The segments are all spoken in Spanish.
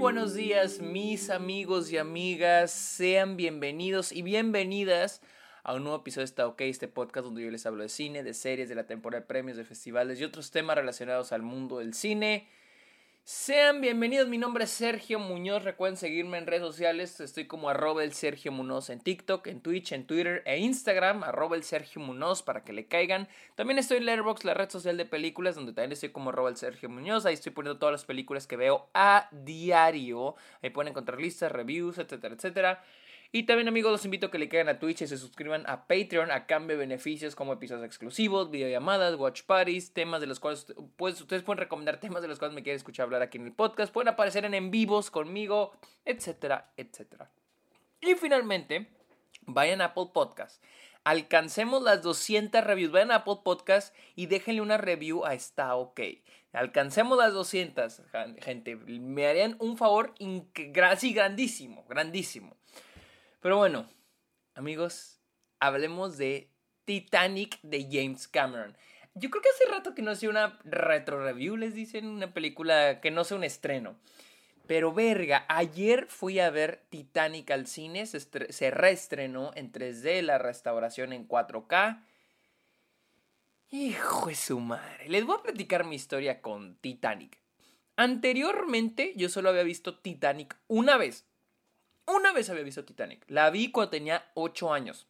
buenos días mis amigos y amigas, sean bienvenidos y bienvenidas a un nuevo episodio de Está OK, este podcast donde yo les hablo de cine, de series, de la temporada de premios, de festivales y otros temas relacionados al mundo del cine. Sean bienvenidos, mi nombre es Sergio Muñoz, recuerden seguirme en redes sociales, estoy como arroba el Sergio Muñoz en TikTok, en Twitch, en Twitter e Instagram, arroba el Sergio Muñoz para que le caigan. También estoy en Letterboxd, la red social de películas, donde también estoy como arroba el Sergio Muñoz, ahí estoy poniendo todas las películas que veo a diario, ahí pueden encontrar listas, reviews, etcétera, etcétera. Y también amigos los invito a que le caigan a Twitch y se suscriban a Patreon a cambio de beneficios como episodios exclusivos, videollamadas, watch parties, temas de los cuales pues, ustedes pueden recomendar temas de los cuales me quieren escuchar hablar aquí en el podcast, pueden aparecer en en vivos conmigo, etcétera, etcétera. Y finalmente, vayan a Apple Podcast. Alcancemos las 200 reviews. Vayan a Apple Podcast y déjenle una review a Está OK. Alcancemos las 200, gente. Me harían un favor sí, grandísimo, grandísimo. Pero bueno, amigos, hablemos de Titanic de James Cameron. Yo creo que hace rato que no hacía una retro review, les dicen, una película que no sea un estreno. Pero verga, ayer fui a ver Titanic al cine, se, se reestrenó en 3D, la restauración en 4K. Hijo de su madre, les voy a platicar mi historia con Titanic. Anteriormente yo solo había visto Titanic una vez, una vez había visto Titanic. La vi cuando tenía 8 años.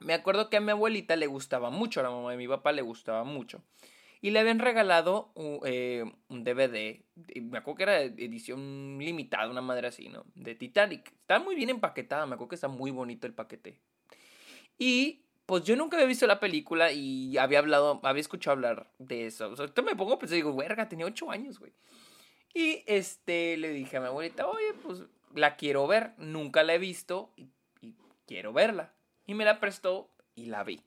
Me acuerdo que a mi abuelita le gustaba mucho, a la mamá de mi papá le gustaba mucho. Y le habían regalado eh, un DVD. Me acuerdo que era edición limitada, una madre así, ¿no? De Titanic. Está muy bien empaquetada, me acuerdo que está muy bonito el paquete. Y pues yo nunca había visto la película y había hablado, había escuchado hablar de eso. O ahorita me pongo a pensar, digo, verga, tenía 8 años, güey. Y este, le dije a mi abuelita, oye, pues la quiero ver, nunca la he visto y, quiero verla. Y me la prestó y la vi.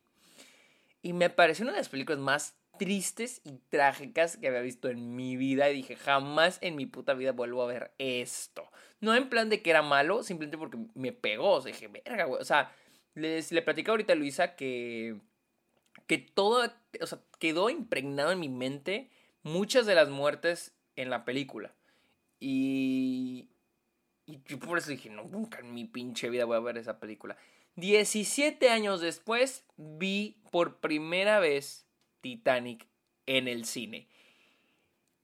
Y me pareció una de las películas más tristes y trágicas que había visto en mi vida. Y dije, jamás en mi puta vida vuelvo a ver esto. No en plan de que era malo, simplemente porque me pegó. O sea, dije, verga, güey. O sea, les, le platicé ahorita a Luisa que, que todo, o sea, quedó impregnado en mi mente muchas de las muertes en la película. Y, y yo por eso dije, no, nunca en mi pinche vida voy a ver esa película. 17 años después vi por primera vez Titanic en el cine.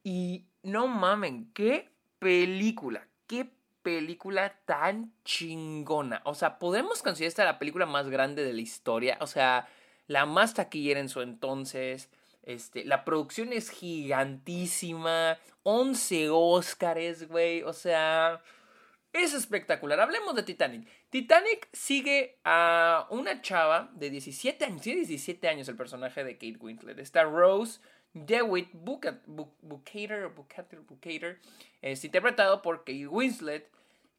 Y no mamen, qué película, qué película tan chingona. O sea, podemos considerar esta la película más grande de la historia. O sea, la más taquillera en su entonces. Este, la producción es gigantísima. 11 Óscares, güey. O sea, es espectacular. Hablemos de Titanic. Titanic sigue a una chava de 17 años. Tiene 17 años el personaje de Kate Winslet. Está Rose DeWitt Bukater, Bukater, es interpretado por Kate Winslet,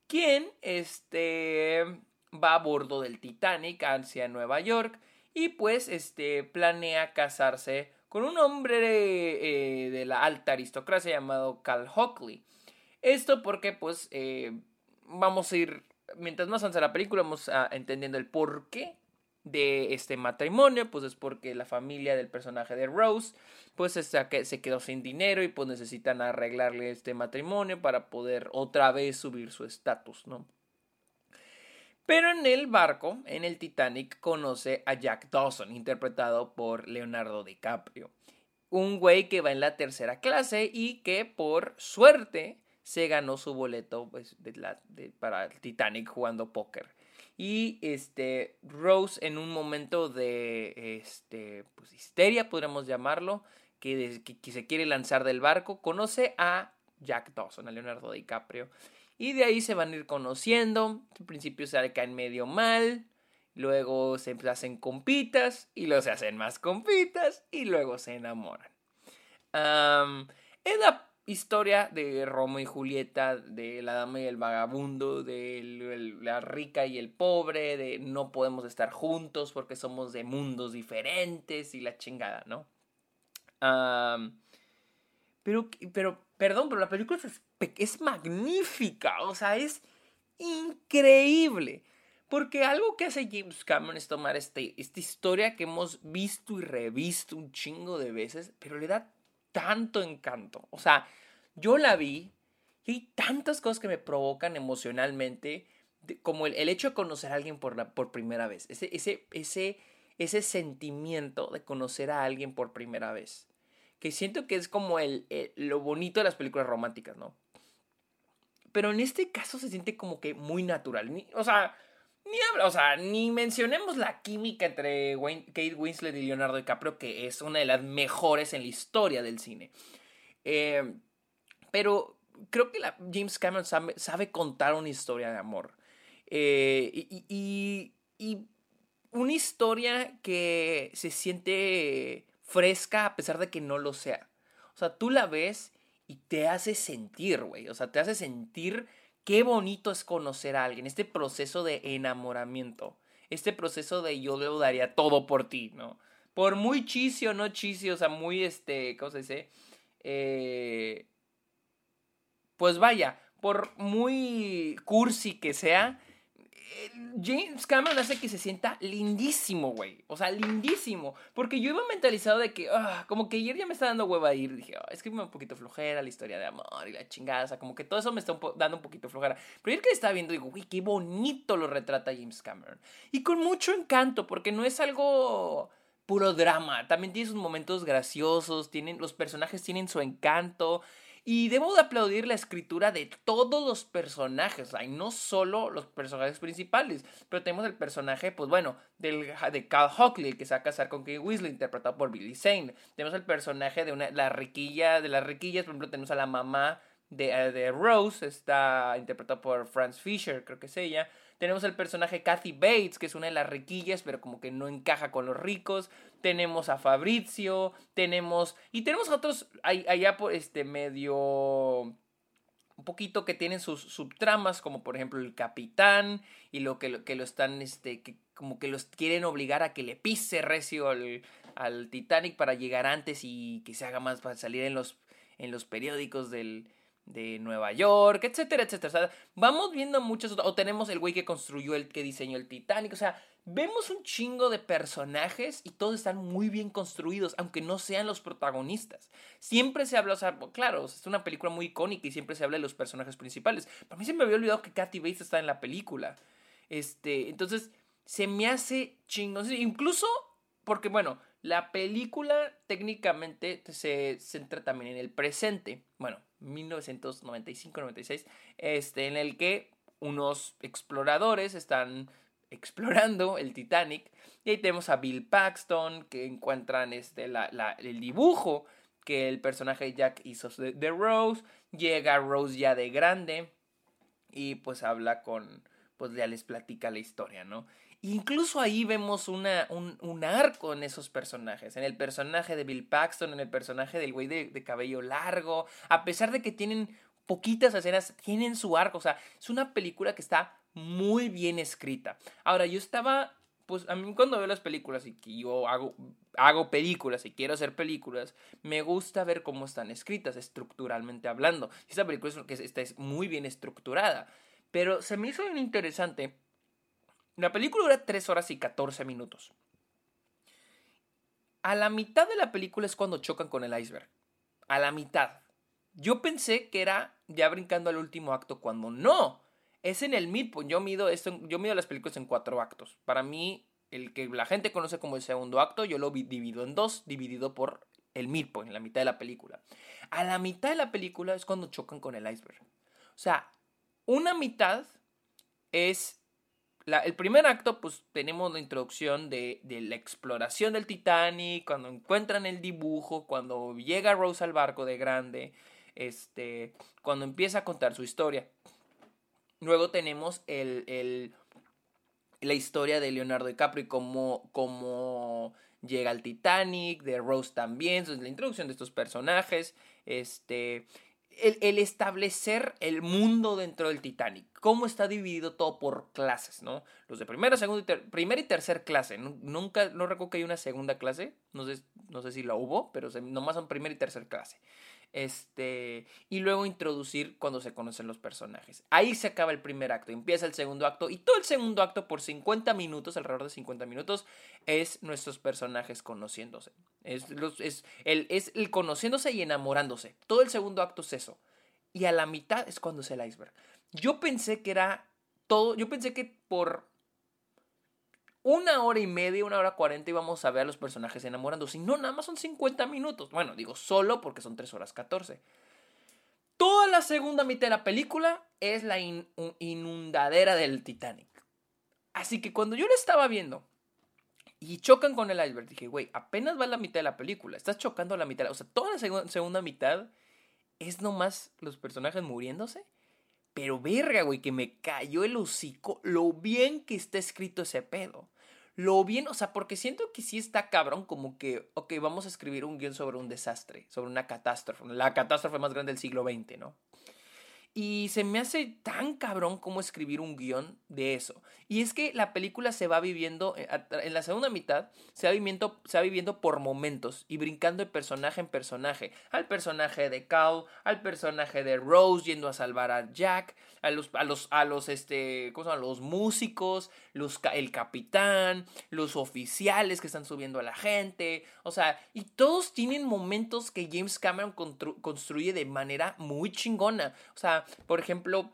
quien este, va a bordo del Titanic hacia Nueva York y pues este, planea casarse con un hombre de, eh, la alta aristocracia llamado Cal Hockley. Esto porque pues eh, vamos a ir, mientras más avanza la película, vamos a, entendiendo el porqué de este matrimonio, pues es porque la familia del personaje de Rose, pues se quedó sin dinero y pues necesitan arreglarle este matrimonio para poder otra vez subir su estatus, ¿no? Pero en el barco, en el Titanic, conoce a Jack Dawson, interpretado por Leonardo DiCaprio. Un güey que va en la tercera clase y que por suerte se ganó su boleto pues, de la, para el Titanic jugando póker. Y este, Rose en un momento de este, pues, histeria, podríamos llamarlo, que, que, se quiere lanzar del barco, conoce a Jack Dawson, a Leonardo DiCaprio. Y de ahí se van a ir conociendo. Al principio se caen medio mal. Luego se hacen compitas. Y luego se hacen más compitas. Y luego se enamoran. es la historia de Romo y Julieta, de la dama y el vagabundo, de la rica y el pobre, de no podemos estar juntos porque somos de mundos diferentes y la chingada, ¿no? pero, pero, perdón, pero la película es, es magnífica, o sea, es increíble. Porque algo que hace James Cameron es tomar este, esta historia que hemos visto y revisto un chingo de veces, pero le da tanto encanto. O sea, yo la vi Y hay tantas cosas que me provocan emocionalmente, como el, hecho de conocer a alguien por, la, por primera vez. Ese, ese, ese, ese sentimiento de conocer a alguien por primera vez. Que siento que es como el, lo bonito de las películas románticas, ¿no? Pero en este caso se siente como que muy natural. o sea, ni habla, o sea, ni mencionemos la química entre Kate Winslet y Leonardo DiCaprio, que es una de las mejores en la historia del cine. Eh, pero creo que la, James Cameron sabe, contar una historia de amor. Eh, y, y, una historia que se siente fresca a pesar de que no lo sea. O sea, tú la ves y te hace sentir, güey. O sea, te hace sentir qué bonito es conocer a alguien. Este proceso de enamoramiento. Este proceso de yo le daría todo por ti, ¿no? Por muy chisio, no chisio, o sea, muy este, ¿cómo se dice? Eh, pues vaya, por muy cursi que sea, James Cameron hace que se sienta lindísimo, güey. O sea, lindísimo. Porque yo iba mentalizado de que, ah, como que ayer ya me está dando hueva a ir. Dije, oh, es que me un poquito flojera la historia de amor y la chingada. O sea, como que todo eso me está dando un poquito flojera. Pero ayer que estaba viendo, digo, güey, qué bonito lo retrata James Cameron. Y con mucho encanto, porque no es algo puro drama. También tiene sus momentos graciosos. Tienen, los personajes tienen su encanto. Y debo de aplaudir la escritura de todos los personajes, hay no solo los personajes principales, pero tenemos el personaje, pues bueno, del, de Cal Hockley, que se va a casar con Kate Weasley, interpretado por Billy Zane. Tenemos el personaje de una, la riquilla, de las riquillas, por ejemplo, tenemos a la mamá de, eh, de Rose, está interpretada por Franz Fisher, creo que es ella. Tenemos el personaje Kathy Bates, que es una de las riquillas, pero como que no encaja con los ricos. Tenemos a Fabrizio, tenemos... Y tenemos otros allá por este medio... Un poquito que tienen sus subtramas, como por ejemplo el capitán, y lo que, lo, que lo están, este, que como que los quieren obligar a que le pise recio al, Titanic para llegar antes y que se haga más para salir en los, en los periódicos del, de Nueva York, etcétera, etcétera. Vamos viendo muchos, o tenemos el güey que construyó el que diseñó el Titanic, o sea, vemos un chingo de personajes y todos están muy bien construidos, aunque no sean los protagonistas. Siempre se habla, o sea, claro, es una película muy icónica y siempre se habla de los personajes principales. Para mí se me había olvidado que Kathy Bates está en la película. Este, entonces, se me hace chingo. Incluso porque, bueno, la película técnicamente se centra también en el presente. Bueno, 1995-96, este, en el que unos exploradores están explorando el Titanic. Y ahí tenemos a Bill Paxton que encuentran este, el dibujo que el personaje Jack hizo de, Rose, llega Rose ya de grande y pues habla con, pues ya les platica la historia, ¿no? Incluso ahí vemos una, un, arco en esos personajes. En el personaje de Bill Paxton, en el personaje del güey de, cabello largo. A pesar de que tienen poquitas escenas, tienen su arco. O sea, es una película que está muy bien escrita. Ahora, yo estaba. Pues a mí cuando veo las películas y que yo hago, hago películas y quiero hacer películas, me gusta ver cómo están escritas, estructuralmente hablando. Esta película es, que está muy bien estructurada. Pero se me hizo bien interesante la película dura 3 horas y 14 minutos. A la mitad de la película es cuando chocan con el iceberg. A la mitad. Yo pensé que era ya brincando al último acto cuando no. Es en el midpoint. Yo mido esto, yo mido las películas en cuatro actos. Para mí, el que la gente conoce como el segundo acto, yo lo divido en dos, dividido por el midpoint, la mitad de la película. A la mitad de la película es cuando chocan con el iceberg. O sea, una mitad es el primer acto, pues tenemos la introducción de, la exploración del Titanic, cuando encuentran el dibujo, cuando llega Rose al barco de grande, este, cuando empieza a contar su historia. Luego tenemos el, la historia de Leonardo DiCaprio y cómo, llega al Titanic, de Rose también, la introducción de estos personajes, este, el, establecer el mundo dentro del Titanic. Cómo está dividido todo por clases, ¿no? Los de primera, segunda y, primera y tercera clase. Nunca, no recuerdo que hay una segunda clase. No sé, no sé si la hubo, pero nomás son primera y tercera clase. Este, y luego introducir cuando se conocen los personajes. Ahí se acaba el primer acto, empieza el segundo acto y todo el segundo acto por 50 minutos, alrededor de 50 minutos, es nuestros personajes conociéndose. Es, es, el, es el conociéndose y enamorándose. Todo el segundo acto es eso. y a la mitad es cuando es el iceberg. Yo pensé que era todo, yo pensé que por una hora y media, una hora cuarenta íbamos a ver a los personajes enamorándose. Y no, nada más son 50 minutos. Bueno, digo solo porque son 3 horas 14. Toda la segunda mitad de la película es la inundadera del Titanic. Así que cuando yo la estaba viendo y chocan con el iceberg, dije, güey, apenas va la mitad de la película. Estás chocando la mitad. O sea, toda la segunda mitad es nomás los personajes muriéndose. Pero verga, güey, que me cayó el hocico lo bien que está escrito ese pedo lo bien, o sea, porque siento que sí está cabrón, como que, ok, vamos a escribir un guion sobre un desastre, sobre una catástrofe, la catástrofe más grande del siglo XX, ¿no? Y se me hace tan cabrón como escribir un guion de eso. Y es que la película se va viviendo, eh, en la segunda mitad, se va viviendo, se va viviendo por momentos y brincando de personaje en personaje. Al personaje de Cal, al personaje de Rose yendo a salvar a Jack, a los, a los, a los, este, ¿cómo se llama? Los músicos, los, el capitán, los oficiales que están subiendo a la gente. O sea, y todos tienen momentos que James Cameron construye de manera muy chingona. O por ejemplo,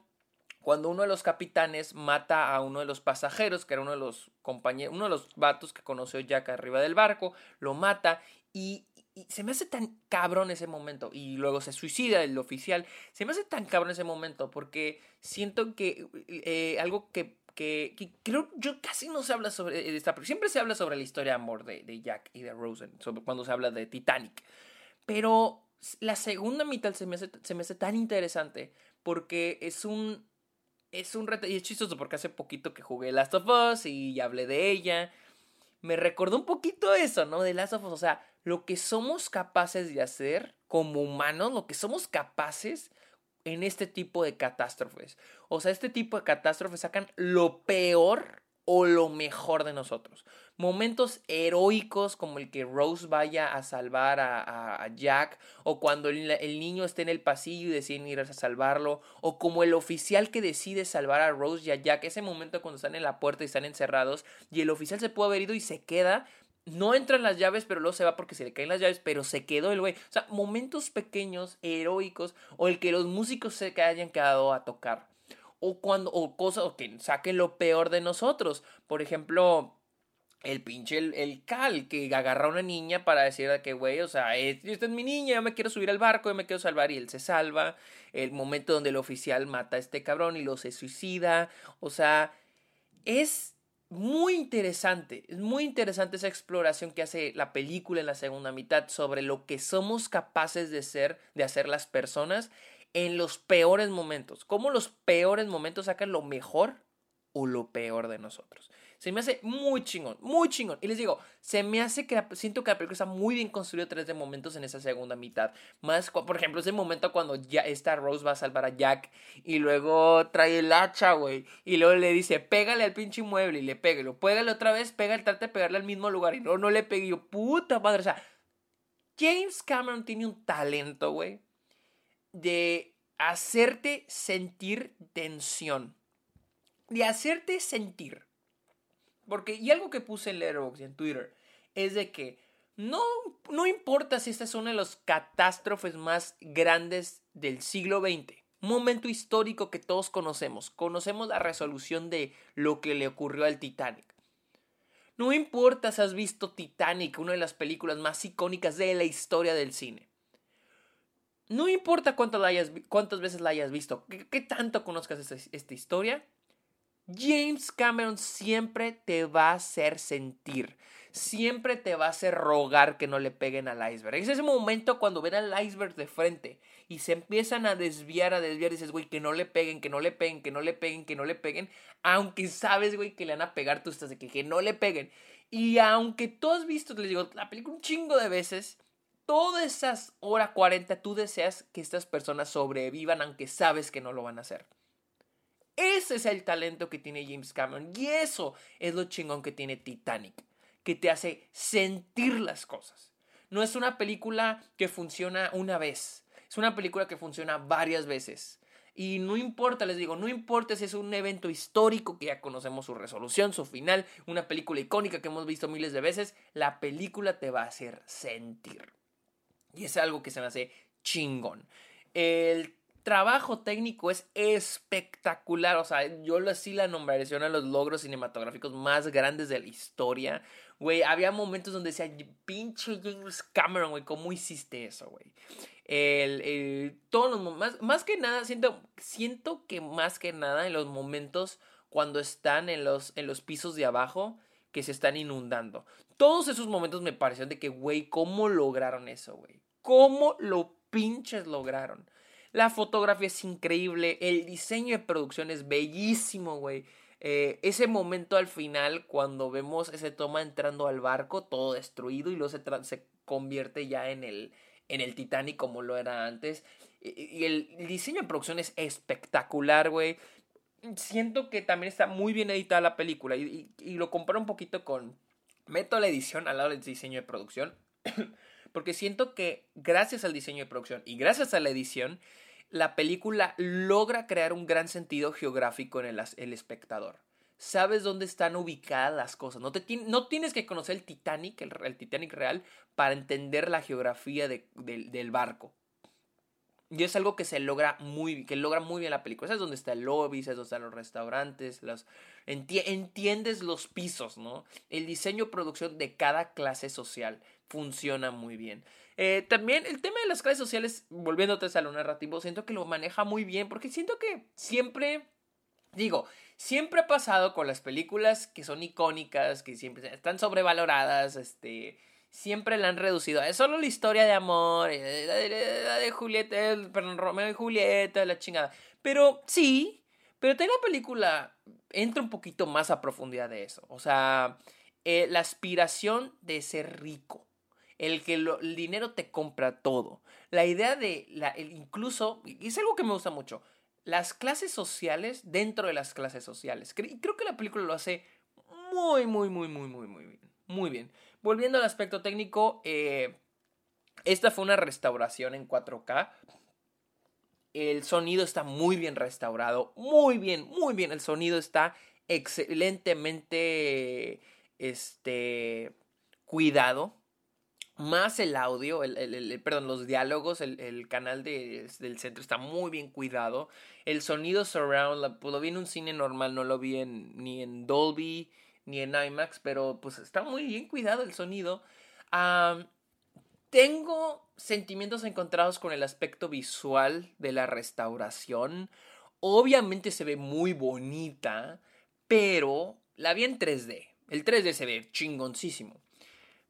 cuando uno de los capitanes mata a uno de los pasajeros, que era uno de los compañeros, uno de los vatos que conoció Jack arriba del barco, lo mata y, se me hace tan cabrón ese momento. Y luego se suicida el oficial. Se me hace tan cabrón ese momento porque siento que eh, algo que, que, creo yo casi no se habla sobre esta, siempre se habla sobre la historia de amor de, de Jack y de Rosen, cuando se habla de Titanic. Pero la segunda mitad se me se me hace tan interesante porque es un es un reto y es chistoso porque hace poquito que jugué Last of Us y hablé de ella. Me recordó un poquito eso, ¿no? De Last of Us, o sea, lo que somos capaces de hacer como humanos, lo que somos capaces en este tipo de catástrofes. O sea, este tipo de catástrofes sacan lo peor o lo mejor de nosotros. Momentos heroicos como el que Rose vaya a salvar a, Jack, o cuando el, niño esté en el pasillo y deciden ir a salvarlo, o como el oficial que decide salvar a Rose y a Jack, ese momento cuando están en la puerta y están encerrados, y el oficial se puede haber ido y se queda, no entran las llaves, pero luego se va porque se le caen las llaves, pero se quedó el güey. O sea, momentos pequeños, heroicos, o el que los músicos se hayan quedado a tocar o cuando o cosas o que saquen lo peor de nosotros. Por ejemplo, el pinche el, Cal que agarra a una niña para decir que güey, o sea, esta es mi niña, yo me quiero subir al barco, yo me quiero salvar y él se salva. El momento donde el oficial mata a este cabrón y lo se suicida, o sea, es muy interesante, es muy interesante esa exploración que hace la película en la segunda mitad sobre lo que somos capaces de ser, de hacer las personas en los peores momentos. Cómo los peores momentos sacan lo mejor o lo peor de nosotros. Se me hace muy chingón, muy chingón. Y les digo, se me hace que siento que la película está muy bien construida tres de momentos en esa segunda mitad. Más, por ejemplo, ese momento cuando ya esta Rose va a salvar a Jack y luego trae el hacha, güey. Y luego le dice, pégale al pinche mueble y le pega. Lo pégale otra vez, pega, trata de pegarle al mismo lugar. Y no, no le pegue. Yo, puta madre. O sea, James Cameron tiene un talento, güey de hacerte sentir tensión. De hacerte sentir. Porque, y algo que puse en Letterboxd y en Twitter, es de que no, no importa si esta es una de las catástrofes más grandes del siglo XX. Momento histórico que todos conocemos. Conocemos la resolución de lo que le ocurrió al Titanic. No importa si has visto Titanic, una de las películas más icónicas de la historia del cine no importa cuántas, hayas, cuántas veces la hayas visto, qué, tanto conozcas esta, historia, James Cameron siempre te va a hacer sentir, siempre te va a hacer rogar que no le peguen al iceberg. Es ese momento cuando ven al iceberg de frente y se empiezan a desviar, a desviar, y dices, güey, que no le peguen, que no le peguen, que no le peguen, que no le peguen, aunque sabes, güey, que le van a pegar, tú estás de que, que no le peguen. Y aunque tú has visto, les digo, la película un chingo de veces, todas esas horas 40 tú deseas que estas personas sobrevivan aunque sabes que no lo van a hacer. Ese es el talento que tiene James Cameron y eso es lo chingón que tiene Titanic, que te hace sentir las cosas. No es una película que funciona una vez, es una película que funciona varias veces. Y no importa, les digo, no importa si es un evento histórico que ya conocemos su resolución, su final, una película icónica que hemos visto miles de veces, la película te va a hacer sentir. Y es algo que se me hace chingón. El trabajo técnico es espectacular. O sea, yo sí la nombraré uno de los logros cinematográficos más grandes de la historia. Güey, había momentos donde decía, pinche James Cameron, güey, ¿cómo hiciste eso, güey? El, todos los más, más que nada, siento, siento que más que nada en los momentos cuando están en los, en los pisos de abajo que se están inundando. Todos esos momentos me parecieron de que, güey, ¿cómo lograron eso, güey? ¿Cómo lo pinches lograron? La fotografía es increíble, el diseño de producción es bellísimo, güey. Eh, ese momento al final, cuando vemos ese toma entrando al barco, todo destruido, y luego se, se convierte ya en el, en el Titanic como lo era antes. Y, el, diseño de producción es espectacular, güey. Siento que también está muy bien editada la película. Y, y lo comparo un poquito con. Meto la edición al lado del diseño de producción. Porque siento que gracias al diseño de producción y gracias a la edición, la película logra crear un gran sentido geográfico en el, espectador. Sabes dónde están ubicadas las cosas. No, te, no tienes que conocer el Titanic, el, Titanic real, para entender la geografía del barco. Y es algo que se logra muy, que logra muy bien la película. Sabes dónde está el lobby, sabes dónde están los restaurantes, los, entiendes los pisos, ¿no? El diseño producción de cada clase social funciona muy bien. Eh, también el tema de las clases sociales, volviéndote a lo narrativo, siento que lo maneja muy bien, porque siento que siempre, digo, siempre ha pasado con las películas que son icónicas, que siempre están sobrevaloradas, este, siempre la han reducido. Es solo la historia de amor, eh, de, Julieta, perdón, Romeo y Julieta, la chingada. Pero sí, pero también la película entra un poquito más a profundidad de eso. O sea, eh, la aspiración de ser rico el que el dinero te compra todo. La idea de, la, el, incluso, es algo que me gusta mucho, las clases sociales dentro de las clases sociales. Y creo que la película lo hace muy, muy, muy, muy, muy, muy bien. Muy bien. Volviendo al aspecto técnico, eh, esta fue una restauración en 4K. El sonido está muy bien restaurado, muy bien, muy bien. El sonido está excelentemente este, cuidado más el audio, el, perdón, los diálogos, el, canal de, del centro está muy bien cuidado. El sonido surround, pues, lo vi en un cine normal, no lo vi en, ni en Dolby ni en IMAX, pero pues está muy bien cuidado el sonido. tengo sentimientos encontrados con el aspecto visual de la restauración. Obviamente se ve muy bonita, pero la vi en 3D. El 3D se ve chingoncísimo.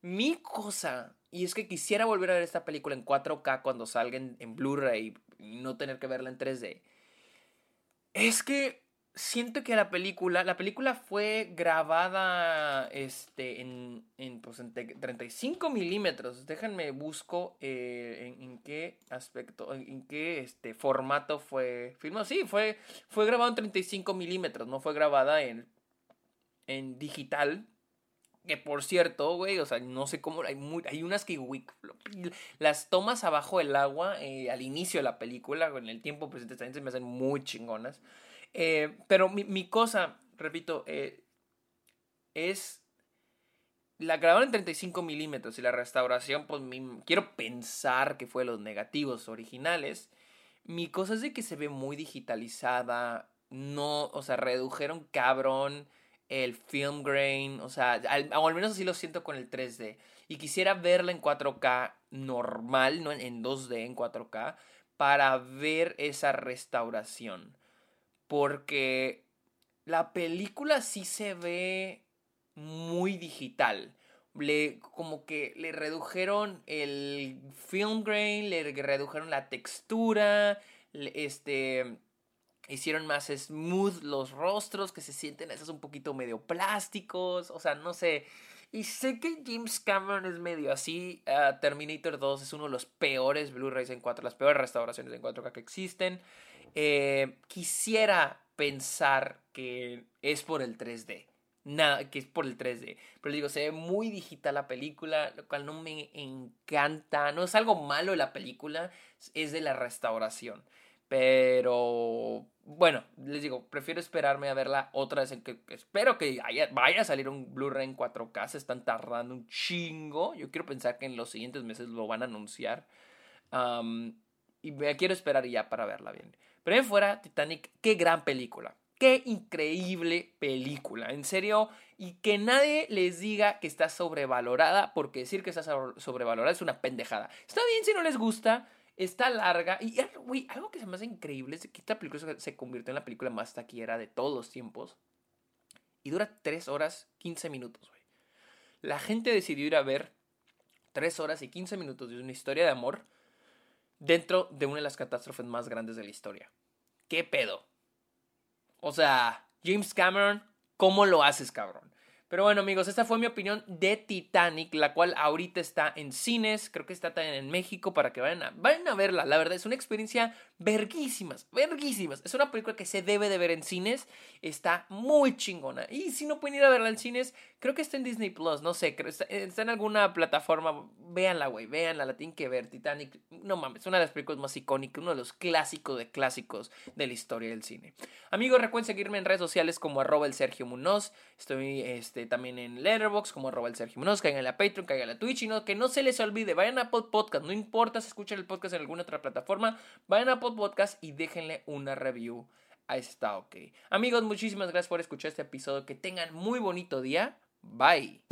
Mi cosa y es que quisiera volver a ver esta película en 4K cuando salga en, Blu-ray y no tener que verla en 3D. Es que siento que la película, la película fue grabada este, en, en, pues, en 35 milímetros. Déjenme busco eh, en, qué aspecto, en, qué este, formato fue filmado. Sí, fue, fue grabado en 35 milímetros, no fue grabada en, en digital que por cierto, güey, o sea, no sé cómo, hay, hay unas que, las tomas abajo del agua eh, al inicio de la película, en el tiempo presente también se me hacen muy chingonas. Eh, pero mi, cosa, repito, eh, es la grabaron en 35 milímetros y la restauración, pues quiero pensar que fue los negativos originales. Mi cosa es de que se ve muy digitalizada, no, o sea, redujeron cabrón el film grain, o sea, o al menos así lo siento con el 3D. Y quisiera verla en 4K normal, no en 2D, en 4K, para ver esa restauración. Porque la película sí se ve muy digital. Le, como que le redujeron el film grain, le redujeron la textura, este hicieron más smooth los rostros, que se sienten esos un poquito medio plásticos, o sea, no sé. Y sé que James Cameron es medio así. Ah, Terminator 2 es uno de los peores Blu-rays en 4, las peores restauraciones en 4K que existen. Eh, quisiera pensar que es por el 3D. Nada, que es por el 3D. Pero digo, se ve muy digital la película, lo cual no me encanta. No es algo malo de la película, es de la restauración. Pero bueno, les digo, prefiero esperarme a verla otra vez. En que, espero que vaya a salir un Blu-ray en 4K. Se están tardando un chingo. Yo quiero pensar que en los siguientes meses lo van a anunciar. y, me quiero esperar ya para verla bien. Pero en fuera, Titanic, qué gran película. Qué increíble película, en serio. Y que nadie les diga que está sobrevalorada, porque decir que está sobrevalorada es una pendejada. Está bien si no les gusta, está larga. Y, algo que se me hace increíble es que esta película se convirtió en la película más taquillera de todos los tiempos. Y dura 3 horas 15 minutos, güey. La gente decidió ir a ver 3 horas y 15 minutos de una historia de amor dentro de una de las catástrofes más grandes de la historia. ¿Qué pedo? O sea, James Cameron, ¿cómo lo haces, cabrón? Pero bueno, amigos, esta fue mi opinión de Titanic, la cual ahorita está en cines, creo que está también en México para que vayan a, vayan a verla. La verdad, es una experiencia verguísimas, verguísimas. Es una película que se debe de ver en cines, está muy chingona. Y si no pueden ir a verla en cines, creo que está en Disney Plus, no sé, está, en alguna plataforma. Véanla, güey, véanla, la tienen que ver. Titanic, no mames, es una de las películas más icónicas, uno de los clásicos de clásicos de la historia del cine. Amigos, recuerden seguirme en redes sociales como arroba el Sergio Munoz. Estoy, este también en Letterboxd como arroba el Sergio Munoz, caigan en la Patreon, caigan en la Twitch y no, que no se les olvide, vayan a Podcast, no importa si escuchan el podcast en alguna otra plataforma, vayan a Podcast y déjenle una review a está ok. Amigos, muchísimas gracias por escuchar este episodio, que tengan muy bonito día, bye.